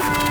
you